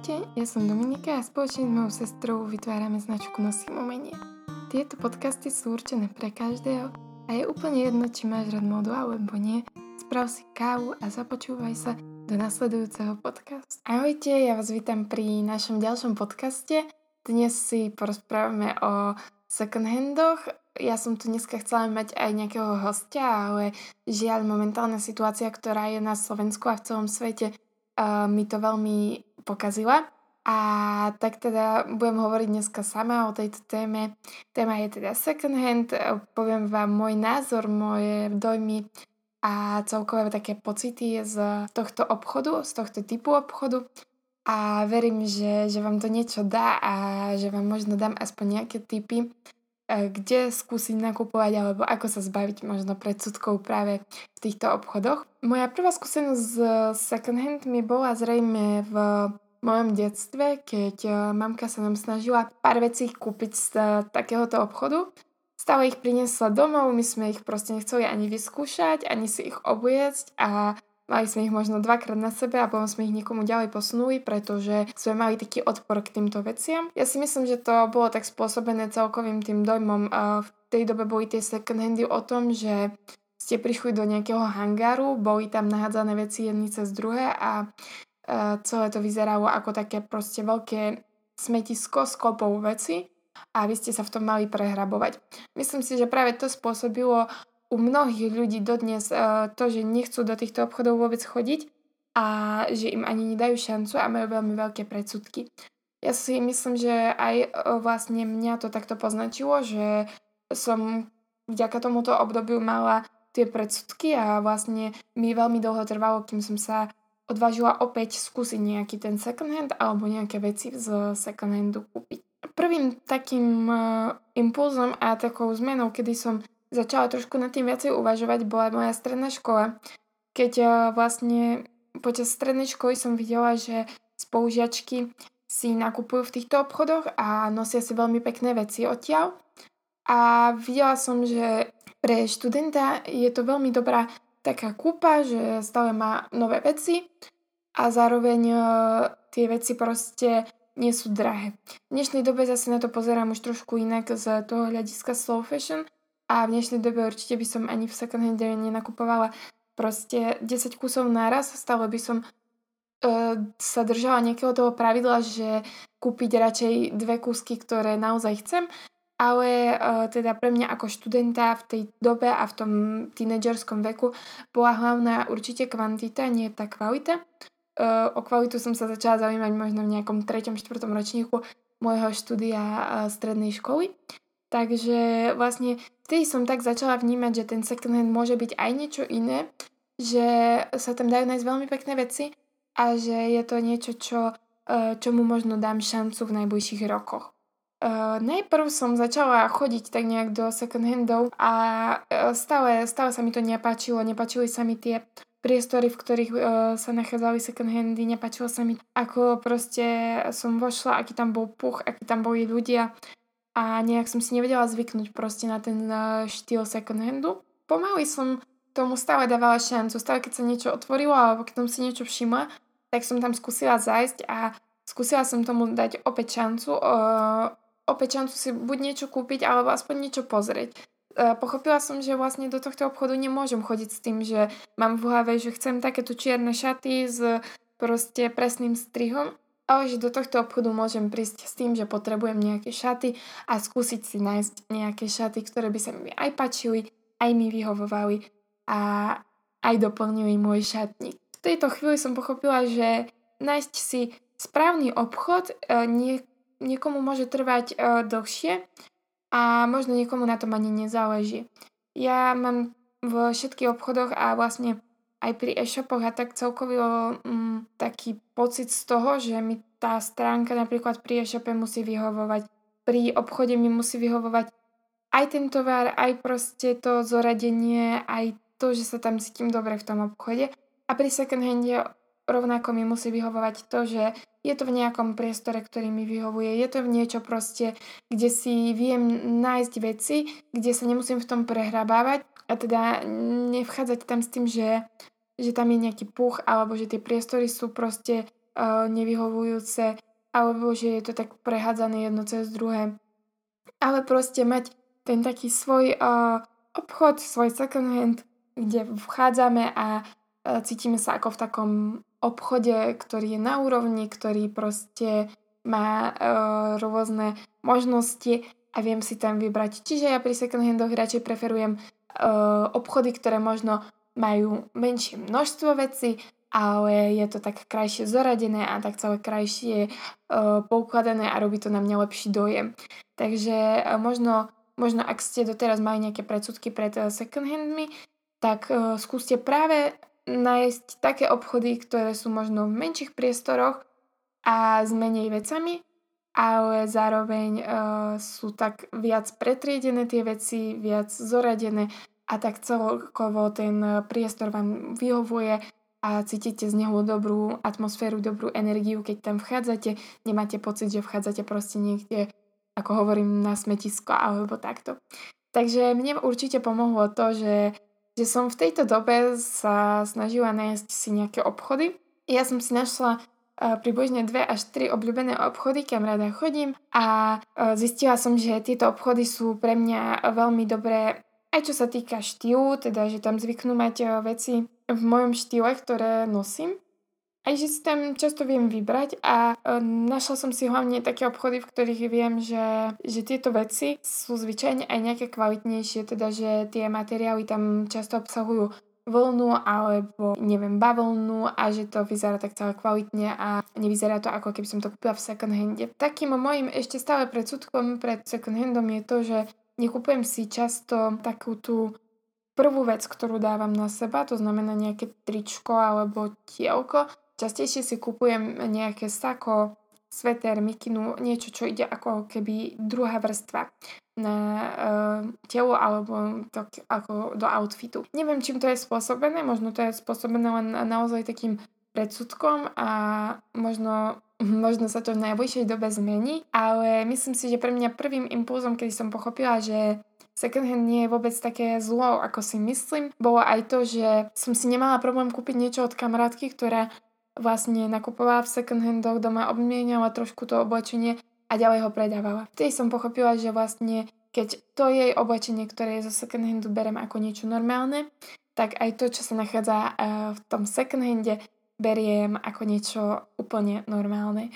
Ahojte, ja som Dominika a spoločne s mojou sestrou vytvárame značku Nosím umenie. Tieto podcasty sú určené pre každého a je úplne jedno, či máš rád modu alebo nie. Sprav si kávu a započúvaj sa do nasledujúceho podcastu. Ahojte, ja vás vítam pri našom ďalšom podcaste. Dnes si porozprávame o second handoch. Ja som tu dneska chcela mať aj nejakého hostia, ale žiaľ momentálna situácia, ktorá je na Slovensku a v celom svete, uh, mi to veľmi pokazila. A tak teda budem hovoriť dneska sama o tejto téme. Téma je teda second hand. Poviem vám môj názor, moje dojmy a celkové také pocity z tohto obchodu, z tohto typu obchodu. A verím, že, že vám to niečo dá a že vám možno dám aspoň nejaké tipy, kde skúsiť nakupovať alebo ako sa zbaviť možno predsudkov práve v týchto obchodoch. Moja prvá skúsenosť z second hand mi bola zrejme v mojom detstve, keď e, mamka sa nám snažila pár vecí kúpiť z e, takéhoto obchodu. Stále ich priniesla domov, my sme ich proste nechceli ani vyskúšať, ani si ich obliecť a Mali sme ich možno dvakrát na sebe a potom sme ich niekomu ďalej posunuli, pretože sme mali taký odpor k týmto veciam. Ja si myslím, že to bolo tak spôsobené celkovým tým dojmom. V tej dobe boli tie second handy o tom, že ste prišli do nejakého hangáru, boli tam nahádzané veci jedny cez druhé a celé to vyzeralo ako také proste veľké smetisko s kopou veci a vy ste sa v tom mali prehrabovať. Myslím si, že práve to spôsobilo u mnohých ľudí dodnes uh, to, že nechcú do týchto obchodov vôbec chodiť a že im ani nedajú šancu a majú veľmi veľké predsudky. Ja si myslím, že aj uh, vlastne mňa to takto poznačilo, že som vďaka tomuto obdobiu mala tie predsudky a vlastne mi veľmi dlho trvalo, kým som sa odvážila opäť skúsiť nejaký ten second hand alebo nejaké veci z second handu kúpiť. Prvým takým uh, impulzom a takou zmenou, kedy som začala trošku nad tým viacej uvažovať, bola moja stredná škola. Keď uh, vlastne počas strednej školy som videla, že spolužiačky si nakupujú v týchto obchodoch a nosia si veľmi pekné veci odtiaľ. A videla som, že pre študenta je to veľmi dobrá taká kúpa, že stále má nové veci a zároveň uh, tie veci proste nie sú drahé. V dnešnej dobe zase na to pozerám už trošku inak z toho hľadiska slow fashion, a v dnešnej dobe určite by som ani v second hande nenakupovala proste 10 kusov naraz, stále by som uh, sa držala nejakého toho pravidla, že kúpiť radšej dve kúsky, ktoré naozaj chcem, ale uh, teda pre mňa ako študenta v tej dobe a v tom tínedžerskom veku bola hlavná určite kvantita, nie tá kvalita. Uh, o kvalitu som sa začala zaujímať možno v nejakom 3. 4. ročníku môjho štúdia strednej školy. Takže vlastne vtedy som tak začala vnímať, že ten second hand môže byť aj niečo iné, že sa tam dajú nájsť veľmi pekné veci a že je to niečo, čo, e, čomu možno dám šancu v najbližších rokoch. Uh, najprv som začala chodiť tak nejak do second handov a uh, stále, stále sa mi to nepáčilo, nepáčili sa mi tie priestory, v ktorých uh, sa nachádzali second handy, nepáčilo sa mi, ako proste som vošla, aký tam bol puch, aký tam boli ľudia, a nejak som si nevedela zvyknúť proste na ten štýl second handu. Pomaly som tomu stále dávala šancu. Stále keď sa niečo otvorilo alebo keď som si niečo všimla, tak som tam skúsila zajsť a skúsila som tomu dať opäť šancu. Uh, opäť šancu si buď niečo kúpiť alebo aspoň niečo pozrieť. Uh, pochopila som, že vlastne do tohto obchodu nemôžem chodiť s tým, že mám v hlave, že chcem takéto čierne šaty s proste presným strihom ale že do tohto obchodu môžem prísť s tým, že potrebujem nejaké šaty a skúsiť si nájsť nejaké šaty, ktoré by sa mi aj páčili, aj mi vyhovovali a aj doplnili môj šatník. V tejto chvíli som pochopila, že nájsť si správny obchod e, nie, niekomu môže trvať e, dlhšie a možno niekomu na tom ani nezáleží. Ja mám v všetkých obchodoch a vlastne aj pri e-shopoch a tak celkovo um, taký pocit z toho, že mi tá stránka napríklad pri e-shope musí vyhovovať, pri obchode mi musí vyhovovať aj ten tovar, aj proste to zoradenie, aj to, že sa tam cítim dobre v tom obchode. A pri second hande rovnako mi musí vyhovovať to, že je to v nejakom priestore, ktorý mi vyhovuje, je to v niečo proste, kde si viem nájsť veci, kde sa nemusím v tom prehrabávať a teda nevchádzať tam s tým, že, že tam je nejaký puch alebo že tie priestory sú proste uh, nevyhovujúce, alebo že je to tak prehádzané jedno cez druhé. Ale proste mať ten taký svoj uh, obchod, svoj second hand, kde vchádzame a uh, cítime sa ako v takom obchode, ktorý je na úrovni, ktorý proste má uh, rôzne možnosti a viem si tam vybrať. Čiže ja pri second handoch radšej preferujem obchody, ktoré možno majú menšie množstvo vecí, ale je to tak krajšie zoradené a tak celé krajšie uh, poukladané a robí to na mňa lepší dojem. Takže uh, možno, možno ak ste doteraz mali nejaké predsudky pred second handmi, tak skúste práve nájsť také obchody, ktoré sú možno v menších priestoroch a s menej vecami, ale zároveň uh, sú tak viac pretriedené tie veci, viac zoradené a tak celkovo ten priestor vám vyhovuje a cítite z neho dobrú atmosféru, dobrú energiu, keď tam vchádzate, nemáte pocit, že vchádzate proste niekde, ako hovorím, na smetisko alebo takto. Takže mne určite pomohlo to, že že som v tejto dobe sa snažila nájsť si nejaké obchody. Ja som si našla približne dve až tri obľúbené obchody, kam rada chodím. A uh, zistila som, že tieto obchody sú pre mňa veľmi dobré aj čo sa týka štýlu, teda že tam zvyknú mať uh, veci v mojom štýle, ktoré nosím. Aj že si tam často viem vybrať a um, našla som si hlavne také obchody, v ktorých viem, že, že tieto veci sú zvyčajne aj nejaké kvalitnejšie, teda že tie materiály tam často obsahujú vlnu alebo neviem bavlnu a že to vyzerá tak celé kvalitne a nevyzerá to ako keby som to kúpila v second hande. Takým môjim ešte stále predsudkom pred second handom je to, že nekupujem si často takú tú prvú vec, ktorú dávam na seba, to znamená nejaké tričko alebo tielko, Častejšie si kupujem nejaké sako, sveter, mikinu, niečo, čo ide ako keby druhá vrstva na uh, telo alebo to, ako do outfitu. Neviem, čím to je spôsobené, možno to je spôsobené len naozaj takým predsudkom a možno, možno sa to v najbližšej dobe zmení, ale myslím si, že pre mňa prvým impulzom, kedy som pochopila, že second hand nie je vôbec také zlo, ako si myslím, bolo aj to, že som si nemala problém kúpiť niečo od kamarátky, ktorá vlastne nakupovala v second handoch, doma obmieniala trošku to oblečenie a ďalej ho predávala. Vtedy som pochopila, že vlastne keď to jej oblečenie, ktoré je zo second handu, berem ako niečo normálne, tak aj to, čo sa nachádza uh, v tom second hande, beriem ako niečo úplne normálne.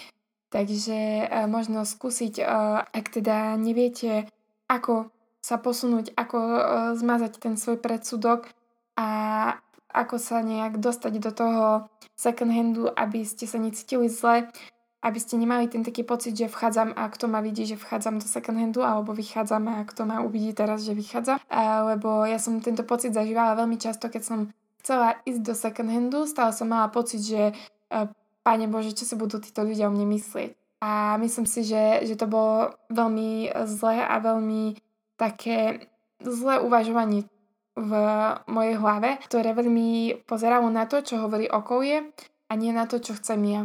Takže uh, možno skúsiť, uh, ak teda neviete, ako sa posunúť, ako zmazať ten svoj predsudok a ako sa nejak dostať do toho second handu, aby ste sa necítili zle, aby ste nemali ten taký pocit, že vchádzam a kto ma vidí, že vchádzam do second handu, alebo vychádzam a kto ma uvidí teraz, že vychádzam. lebo ja som tento pocit zažívala veľmi často, keď som chcela ísť do second handu, stále som mala pocit, že uh, Pane Bože, čo si budú títo ľudia o mne myslieť. A myslím si, že, že to bolo veľmi zlé a veľmi také zlé uvažovanie v mojej hlave, ktoré veľmi pozeralo na to, čo hovorí okolie a nie na to, čo chcem ja.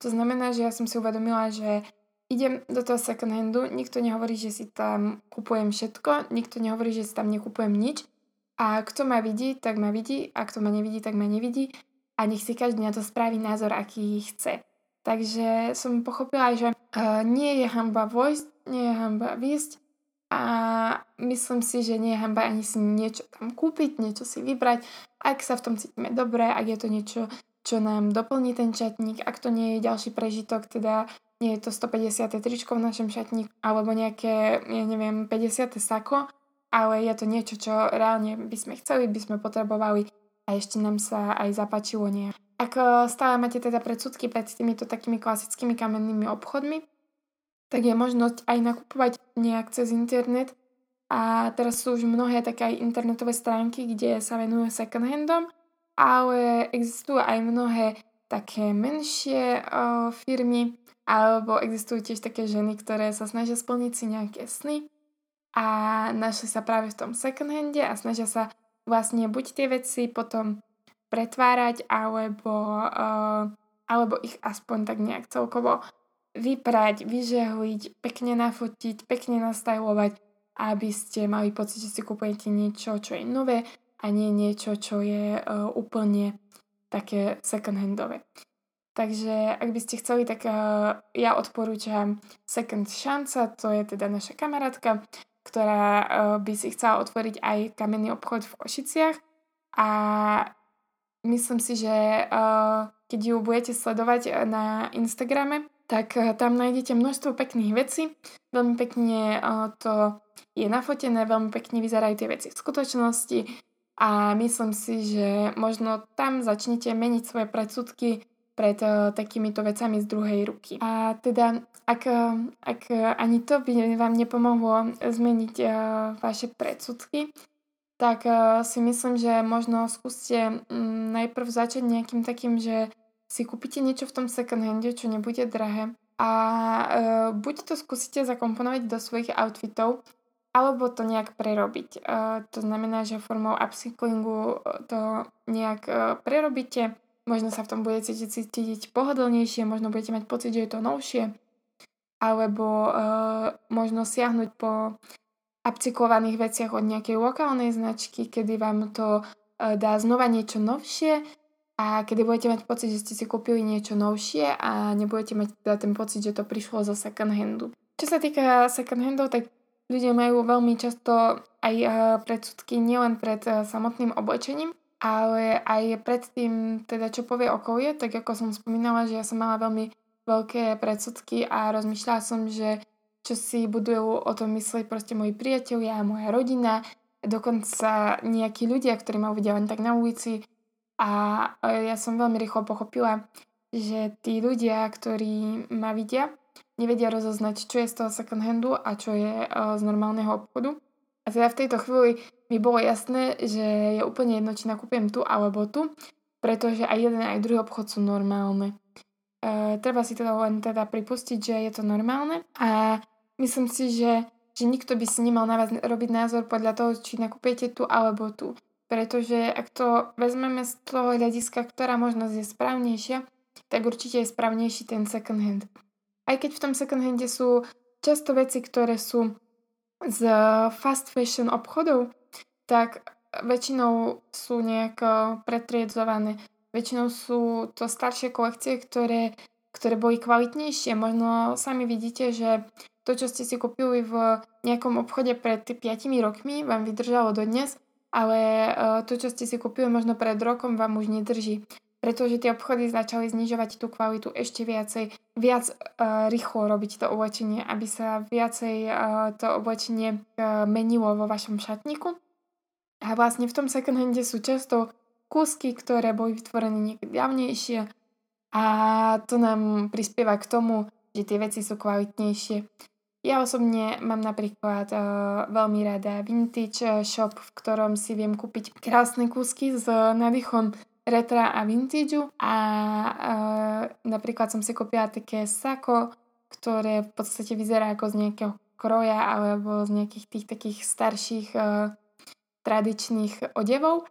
To znamená, že ja som si uvedomila, že idem do toho second handu, nikto nehovorí, že si tam kupujem všetko, nikto nehovorí, že si tam nekupujem nič. A kto ma vidí, tak ma vidí a kto ma nevidí, tak ma nevidí. A nech si každý na to spraví názor, aký chce. Takže som pochopila, že uh, nie je hamba vojsť, nie je hamba výjsť a myslím si, že nie je hamba ani si niečo tam kúpiť, niečo si vybrať, ak sa v tom cítime dobre, ak je to niečo, čo nám doplní ten šatník, ak to nie je ďalší prežitok, teda nie je to 150. tričko v našom šatníku, alebo nejaké, ja neviem, 50. sako, ale je to niečo, čo reálne by sme chceli, by sme potrebovali a ešte nám sa aj zapáčilo nie. Ak stále máte teda predsudky pred týmito takými klasickými kamennými obchodmi, tak je možnosť aj nakupovať nejak cez internet. A teraz sú už mnohé také aj internetové stránky, kde sa venujú second handom, ale existujú aj mnohé také menšie uh, firmy, alebo existujú tiež také ženy, ktoré sa snažia splniť si nejaké sny a našli sa práve v tom second a snažia sa vlastne buď tie veci potom pretvárať, alebo, uh, alebo ich aspoň tak nejak celkovo vyprať, vyžehliť, pekne nafotiť, pekne nastajlovať, aby ste mali pocit, že si kúpujete niečo, čo je nové a nie niečo, čo je uh, úplne také second-handové. Takže ak by ste chceli, tak uh, ja odporúčam Second Chance, to je teda naša kamarátka, ktorá uh, by si chcela otvoriť aj kamenný obchod v Košiciach a myslím si, že keď ju budete sledovať na Instagrame, tak tam nájdete množstvo pekných vecí. Veľmi pekne to je nafotené, veľmi pekne vyzerajú tie veci v skutočnosti a myslím si, že možno tam začnete meniť svoje predsudky pred uh, takýmito vecami z druhej ruky. A teda, ak, ak ani to by vám nepomohlo zmeniť uh, vaše predsudky, tak si myslím, že možno skúste um, najprv začať nejakým takým, že si kúpite niečo v tom second hande, čo nebude drahé a buď to skúsite zakomponovať do svojich outfitov, alebo to nejak prerobiť. Uh, to znamená, že formou upcyklingu to nejak uh, prerobíte, Možno sa v tom budete cítiť pohodlnejšie, možno budete mať pocit, že je to novšie, alebo možno siahnuť po upcyklovaných veciach od nejakej lokálnej značky, kedy vám to dá znova niečo novšie a kedy budete mať pocit, že ste si kúpili niečo novšie a nebudete mať teda ten pocit, že to prišlo zo second handu. Čo sa týka second handov, tak ľudia majú veľmi často aj uh, predsudky nielen pred uh, samotným oblečením, ale aj predtým, teda čo povie okolie, tak ako som spomínala, že ja som mala veľmi veľké predsudky a rozmýšľala som, že čo si budú o tom myslieť proste moji priatelia, moja rodina, dokonca nejakí ľudia, ktorí ma uvidia len tak na ulici. A ja som veľmi rýchlo pochopila, že tí ľudia, ktorí ma vidia, nevedia rozoznať, čo je z toho second handu a čo je z normálneho obchodu. A teda v tejto chvíli mi bolo jasné, že je úplne jedno, či nakúpim tu alebo tu, pretože aj jeden aj druhý obchod sú normálne. E, treba si teda len teda pripustiť, že je to normálne a myslím si, že, že nikto by si nemal na vás robiť názor podľa toho, či nakúpete tu alebo tu. Pretože ak to vezmeme z toho hľadiska, ktorá možnosť je správnejšia, tak určite je správnejší ten second hand. Aj keď v tom second hande sú často veci, ktoré sú z fast fashion obchodov, tak väčšinou sú nejak pretriedzované. Väčšinou sú to staršie kolekcie, ktoré, ktoré boli kvalitnejšie. Možno sami vidíte, že to, čo ste si kúpili v nejakom obchode pred 5 rokmi, vám vydržalo dodnes, ale e, to, čo ste si kúpili možno pred rokom, vám už nedrží. Pretože tie obchody začali znižovať tú kvalitu ešte viacej, viac uh, rýchlo robiť to oblečenie, aby sa viacej uh, to oblečenie uh, menilo vo vašom šatníku. A vlastne v tom second sú často kúsky, ktoré boli vytvorené niekedy dávnejšie a to nám prispieva k tomu, že tie veci sú kvalitnejšie. Ja osobne mám napríklad uh, veľmi rada vintage shop, v ktorom si viem kúpiť krásne kúsky s nádychom retra a vintage a uh, napríklad som si kúpila také sako, ktoré v podstate vyzerá ako z nejakého kroja alebo z nejakých tých takých starších uh, tradičných odevov.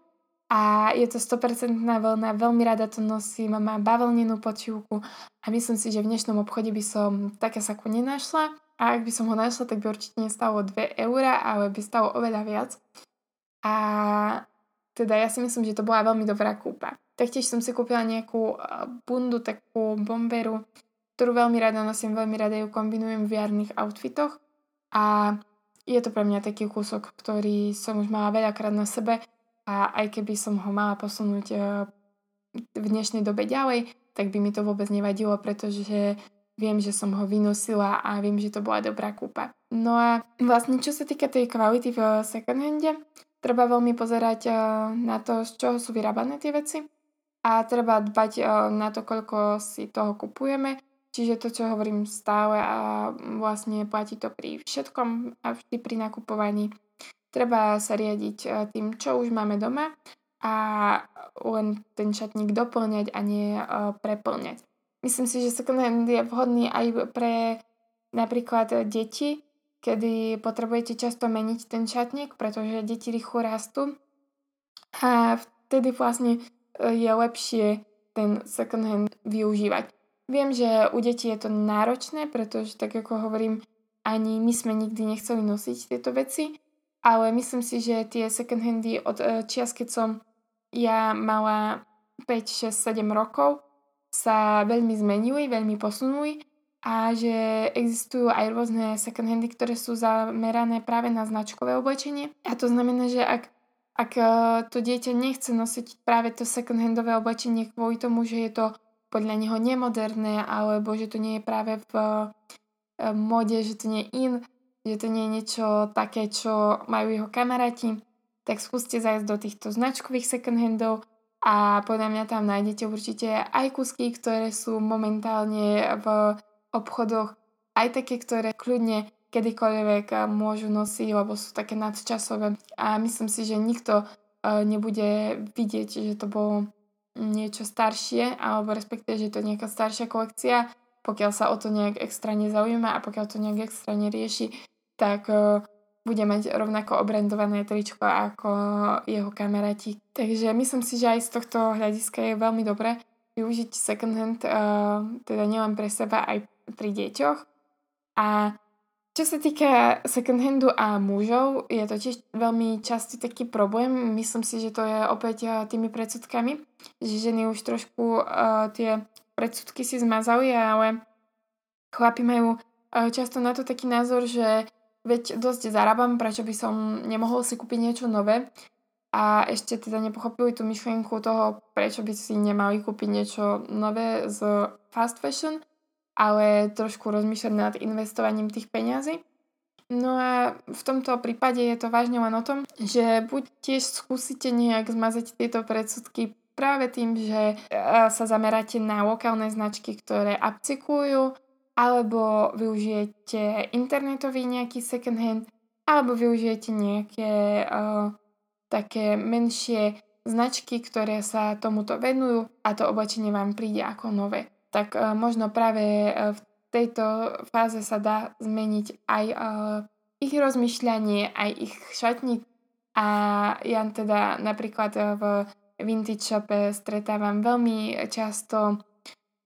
A je to 100% vlna, veľmi rada to nosím, má bavlnenú počívku a myslím si, že v dnešnom obchode by som také sako nenašla. A ak by som ho našla, tak by určite nestalo 2 eurá, ale by stalo oveľa viac. A teda ja si myslím, že to bola veľmi dobrá kúpa. Taktiež som si kúpila nejakú bundu, takú bomberu, ktorú veľmi rada nosím, veľmi rada ju kombinujem v jarných outfitoch a je to pre mňa taký kúsok, ktorý som už mala veľakrát na sebe a aj keby som ho mala posunúť e, v dnešnej dobe ďalej, tak by mi to vôbec nevadilo, pretože viem, že som ho vynosila a viem, že to bola dobrá kúpa. No a vlastne čo sa týka tej kvality v second hande, treba veľmi pozerať e, na to, z čoho sú vyrábané tie veci a treba dbať e, na to, koľko si toho kupujeme Čiže to, čo hovorím stále a vlastne platí to pri všetkom a vždy pri nakupovaní. Treba sa riadiť e, tým, čo už máme doma a len ten šatník doplňať a nie preplňať. Myslím si, že second hand je vhodný aj pre napríklad deti, kedy potrebujete často meniť ten šatník, pretože deti rýchlo rastú a vtedy vlastne e, je lepšie ten second hand využívať. Viem, že u detí je to náročné, pretože tak ako hovorím, ani my sme nikdy nechceli nosiť tieto veci, ale myslím si, že tie second handy od e, čias, keď som ja mala 5, 6, 7 rokov, sa veľmi zmenili, veľmi posunuli a že existujú aj rôzne second handy, ktoré sú zamerané práve na značkové oblečenie. A to znamená, že ak, ak e, to dieťa nechce nosiť práve to second handové oblečenie kvôli tomu, že je to podľa neho nemoderné, alebo že to nie je práve v e, mode, že to nie je in, že to nie je niečo také, čo majú jeho kamaráti, tak skúste zajsť do týchto značkových second handov a podľa mňa tam nájdete určite aj kusky, ktoré sú momentálne v obchodoch, aj také, ktoré kľudne kedykoľvek môžu nosiť, lebo sú také nadčasové. A myslím si, že nikto nebude vidieť, že to bolo niečo staršie, alebo respektíve, že to je nejaká staršia kolekcia, pokiaľ sa o to nejak extra nezaujíma a pokiaľ to nejak extra nerieši, tak bude mať rovnako obrandované tričko ako jeho kamaráti. Takže myslím si, že aj z tohto hľadiska je veľmi dobré využiť second hand, teda nielen pre seba, aj pri deťoch. A čo sa týka second handu a mužov, je to tiež veľmi častý taký problém. Myslím si, že to je opäť uh, tými predsudkami, že ženy už trošku uh, tie predsudky si zmazali, ale chlapi majú uh, často na to taký názor, že veď dosť zarábam, prečo by som nemohol si kúpiť niečo nové. A ešte teda nepochopili tú myšlienku toho, prečo by si nemali kúpiť niečo nové z fast fashion, ale trošku rozmýšľať nad investovaním tých peňazí. No a v tomto prípade je to vážne len o tom, že buď tiež skúsite nejak zmazať tieto predsudky práve tým, že sa zameráte na lokálne značky, ktoré upcyklujú, alebo využijete internetový nejaký second hand, alebo využijete nejaké uh, také menšie značky, ktoré sa tomuto venujú a to oblečenie vám príde ako nové. Tak uh, možno práve uh, v tejto fáze sa dá zmeniť aj uh, ich rozmýšľanie, aj ich šatník. A ja teda napríklad v vintage shope stretávam veľmi často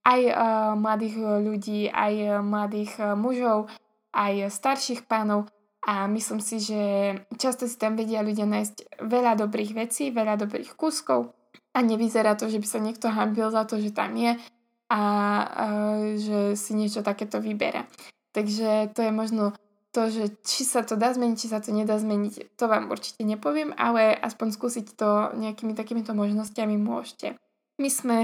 aj mladých ľudí, aj mladých mužov, aj starších pánov. A myslím si, že často si tam vedia ľudia nájsť veľa dobrých vecí, veľa dobrých kúskov. A nevyzerá to, že by sa niekto hambil za to, že tam je a že si niečo takéto vyberá. Takže to je možno to, že či sa to dá zmeniť, či sa to nedá zmeniť, to vám určite nepoviem, ale aspoň skúsiť to nejakými takýmito možnosťami môžete. My sme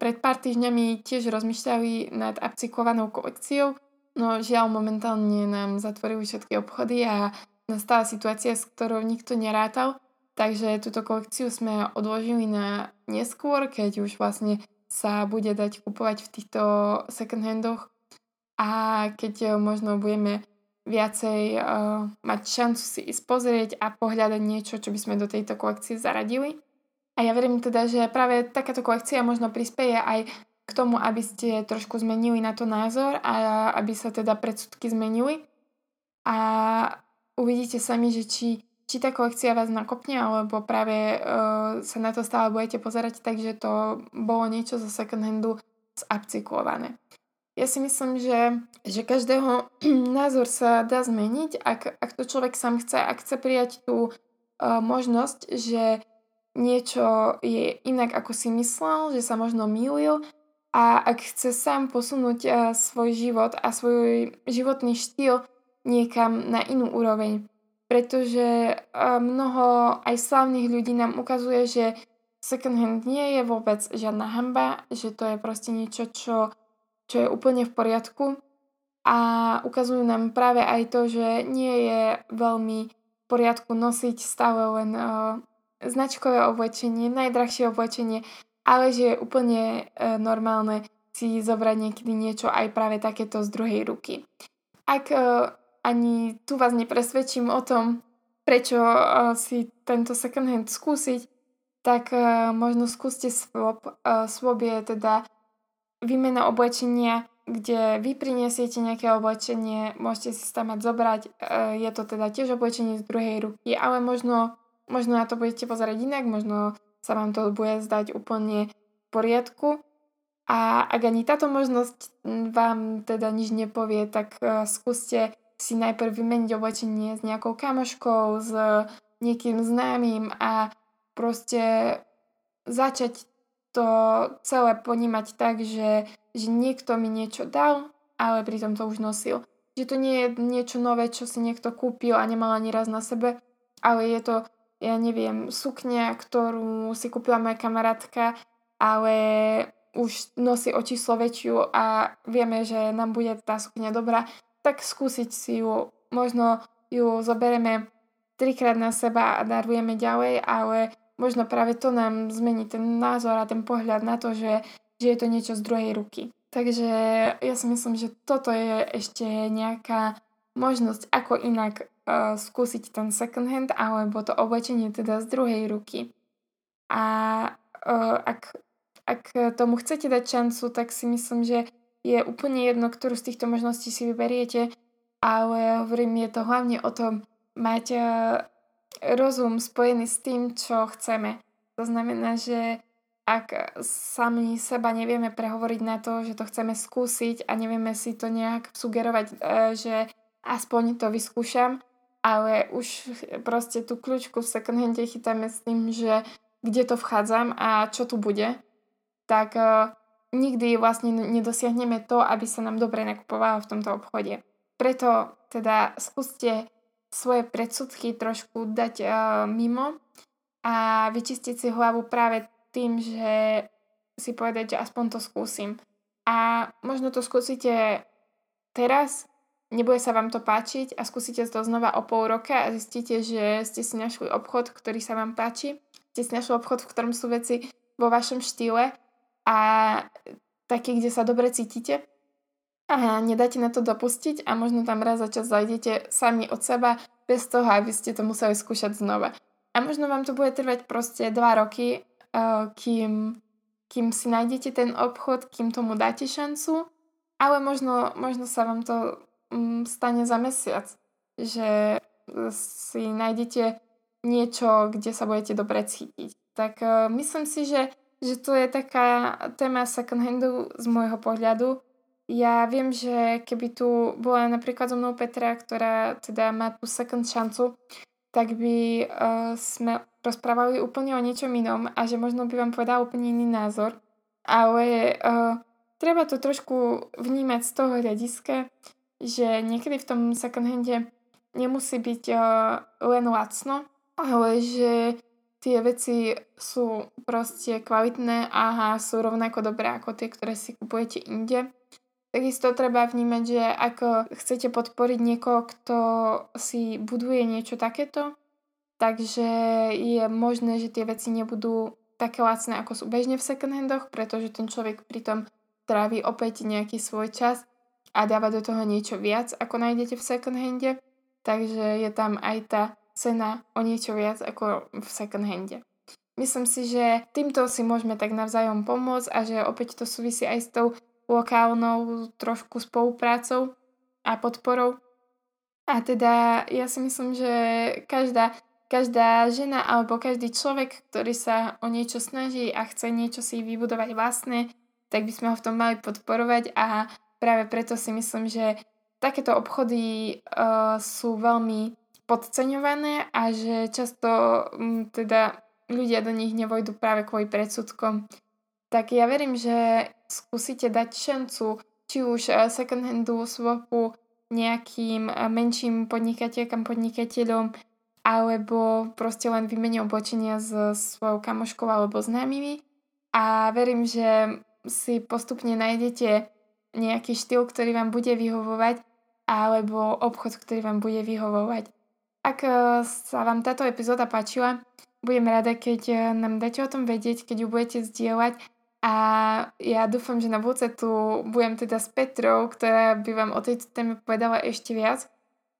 pred pár týždňami tiež rozmýšľali nad upcyklovanou kolekciou, no žiaľ momentálne nám zatvorili všetky obchody a nastala situácia, s ktorou nikto nerátal, takže túto kolekciu sme odložili na neskôr, keď už vlastne sa bude dať kupovať v týchto second handoch a keď možno budeme viacej uh, mať šancu si ísť pozrieť a pohľadať niečo, čo by sme do tejto kolekcie zaradili. A ja verím teda, že práve takáto kolekcia možno prispieje aj k tomu, aby ste trošku zmenili na to názor a aby sa teda predsudky zmenili. A uvidíte sami, že či, či tá kolekcia vás nakopne, alebo práve uh, sa na to stále budete pozerať, takže to bolo niečo zo second handu zupcyklované. Ja si myslím, že, že každého názor sa dá zmeniť, ak, ak to človek sám chce, ak chce prijať tú uh, možnosť, že niečo je inak, ako si myslel, že sa možno mýlil a ak chce sám posunúť uh, svoj život a svoj životný štýl niekam na inú úroveň. Pretože uh, mnoho aj slavných ľudí nám ukazuje, že second hand nie je vôbec žiadna hamba, že to je proste niečo, čo, čo je úplne v poriadku a ukazujú nám práve aj to, že nie je veľmi v poriadku nosiť stále len uh, značkové oblečenie, najdrahšie oblečenie, ale že je úplne e, normálne si zobrať niekedy niečo aj práve takéto z druhej ruky. Ak e, ani tu vás nepresvedčím o tom, prečo e, si tento second hand skúsiť, tak e, možno skúste swap. E, swap je teda výmena oblečenia, kde vy prinesiete nejaké oblečenie, môžete si tam mať zobrať, je to teda tiež oblečenie z druhej ruky, ale možno Možno na to budete pozerať inak, možno sa vám to bude zdať úplne v poriadku. A ak ani táto možnosť vám teda nič nepovie, tak skúste si najprv vymeniť oblečenie s nejakou kamoškou, s niekým známym a proste začať to celé ponímať tak, že, že niekto mi niečo dal, ale pritom to už nosil. Že to nie je niečo nové, čo si niekto kúpil a nemal ani raz na sebe, ale je to, ja neviem, sukňa, ktorú si kúpila moja kamarátka, ale už nosí o číslo väčšiu a vieme, že nám bude tá sukňa dobrá, tak skúsiť si ju. Možno ju zoberieme trikrát na seba a darujeme ďalej, ale možno práve to nám zmení ten názor a ten pohľad na to, že, že je to niečo z druhej ruky. Takže ja si myslím, že toto je ešte nejaká možnosť, ako inak uh, skúsiť ten second hand alebo to oblečenie teda z druhej ruky. A uh, ak, ak tomu chcete dať šancu, tak si myslím, že je úplne jedno, ktorú z týchto možností si vyberiete, ale hovorím, je to hlavne o tom mať uh, rozum spojený s tým, čo chceme. To znamená, že ak sami seba nevieme prehovoriť na to, že to chceme skúsiť a nevieme si to nejak sugerovať, e, že aspoň to vyskúšam, ale už proste tú kľúčku v second hande chytáme s tým, že kde to vchádzam a čo tu bude, tak e, nikdy vlastne nedosiahneme to, aby sa nám dobre nakupovalo v tomto obchode. Preto teda skúste svoje predsudky trošku dať uh, mimo a vyčistiť si hlavu práve tým, že si povedať, že aspoň to skúsim. A možno to skúsite teraz, nebude sa vám to páčiť a skúsite to znova o pol roka a zistíte, že ste si našli obchod, ktorý sa vám páči, ste si našli obchod, v ktorom sú veci vo vašom štýle a taký, kde sa dobre cítite a nedáte na to dopustiť a možno tam raz za čas zajdete sami od seba bez toho, aby ste to museli skúšať znova. A možno vám to bude trvať proste 2 roky uh, kým, kým si nájdete ten obchod, kým tomu dáte šancu, ale možno, možno sa vám to um, stane za mesiac, že si nájdete niečo, kde sa budete dobre cítiť. Tak uh, myslím si, že, že to je taká téma second handu z môjho pohľadu. Ja viem, že keby tu bola napríklad so mnou Petra, ktorá teda má tú second šancu, tak by uh, sme rozprávali úplne o niečom inom a že možno by vám povedal úplne iný názor. Ale uh, treba to trošku vnímať z toho hľadiska, že niekedy v tom second hande nemusí byť uh, len lacno, ale že tie veci sú proste kvalitné a sú rovnako dobré ako tie, ktoré si kupujete inde. Takisto treba vnímať, že ako chcete podporiť niekoho, kto si buduje niečo takéto, takže je možné, že tie veci nebudú také lacné, ako sú bežne v second handoch, pretože ten človek pritom trávi opäť nejaký svoj čas a dáva do toho niečo viac, ako nájdete v second hande, takže je tam aj tá cena o niečo viac ako v second hande. Myslím si, že týmto si môžeme tak navzájom pomôcť a že opäť to súvisí aj s tou lokálnou trošku spoluprácou a podporou. A teda ja si myslím, že každá, každá žena alebo každý človek, ktorý sa o niečo snaží a chce niečo si vybudovať vlastné, tak by sme ho v tom mali podporovať a práve preto si myslím, že takéto obchody uh, sú veľmi podceňované a že často um, teda ľudia do nich nevojdu práve kvôli predsudkom. Tak ja verím, že skúsite dať šancu či už eh, second handu, swapu, nejakým eh, menším podnikateľkám, podnikateľom, alebo proste len výmene oblečenia s svojou kamoškou alebo známymi. A verím, že si postupne nájdete nejaký štýl, ktorý vám bude vyhovovať, alebo obchod, ktorý vám bude vyhovovať. Ak eh, sa vám táto epizóda páčila, budem rada, keď nám dáte o tom vedieť, keď ju budete zdieľať a ja dúfam, že na budúce tu budem teda s Petrou, ktorá by vám o tejto téme povedala ešte viac.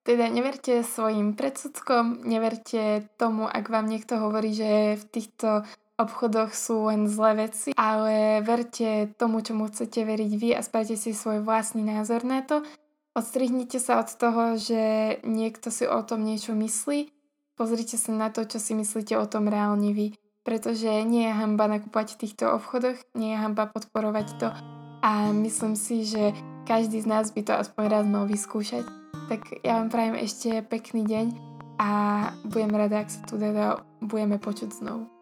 Teda neverte svojim predsudkom, neverte tomu, ak vám niekto hovorí, že v týchto obchodoch sú len zlé veci, ale verte tomu, čomu chcete veriť vy a spravte si svoj vlastný názor na to. Odstrihnite sa od toho, že niekto si o tom niečo myslí. Pozrite sa na to, čo si myslíte o tom reálne vy pretože nie je hamba nakúpať v týchto obchodoch, nie je hamba podporovať to a myslím si, že každý z nás by to aspoň raz mal vyskúšať. Tak ja vám prajem ešte pekný deň a budem rada, ak sa tu teda budeme počuť znovu.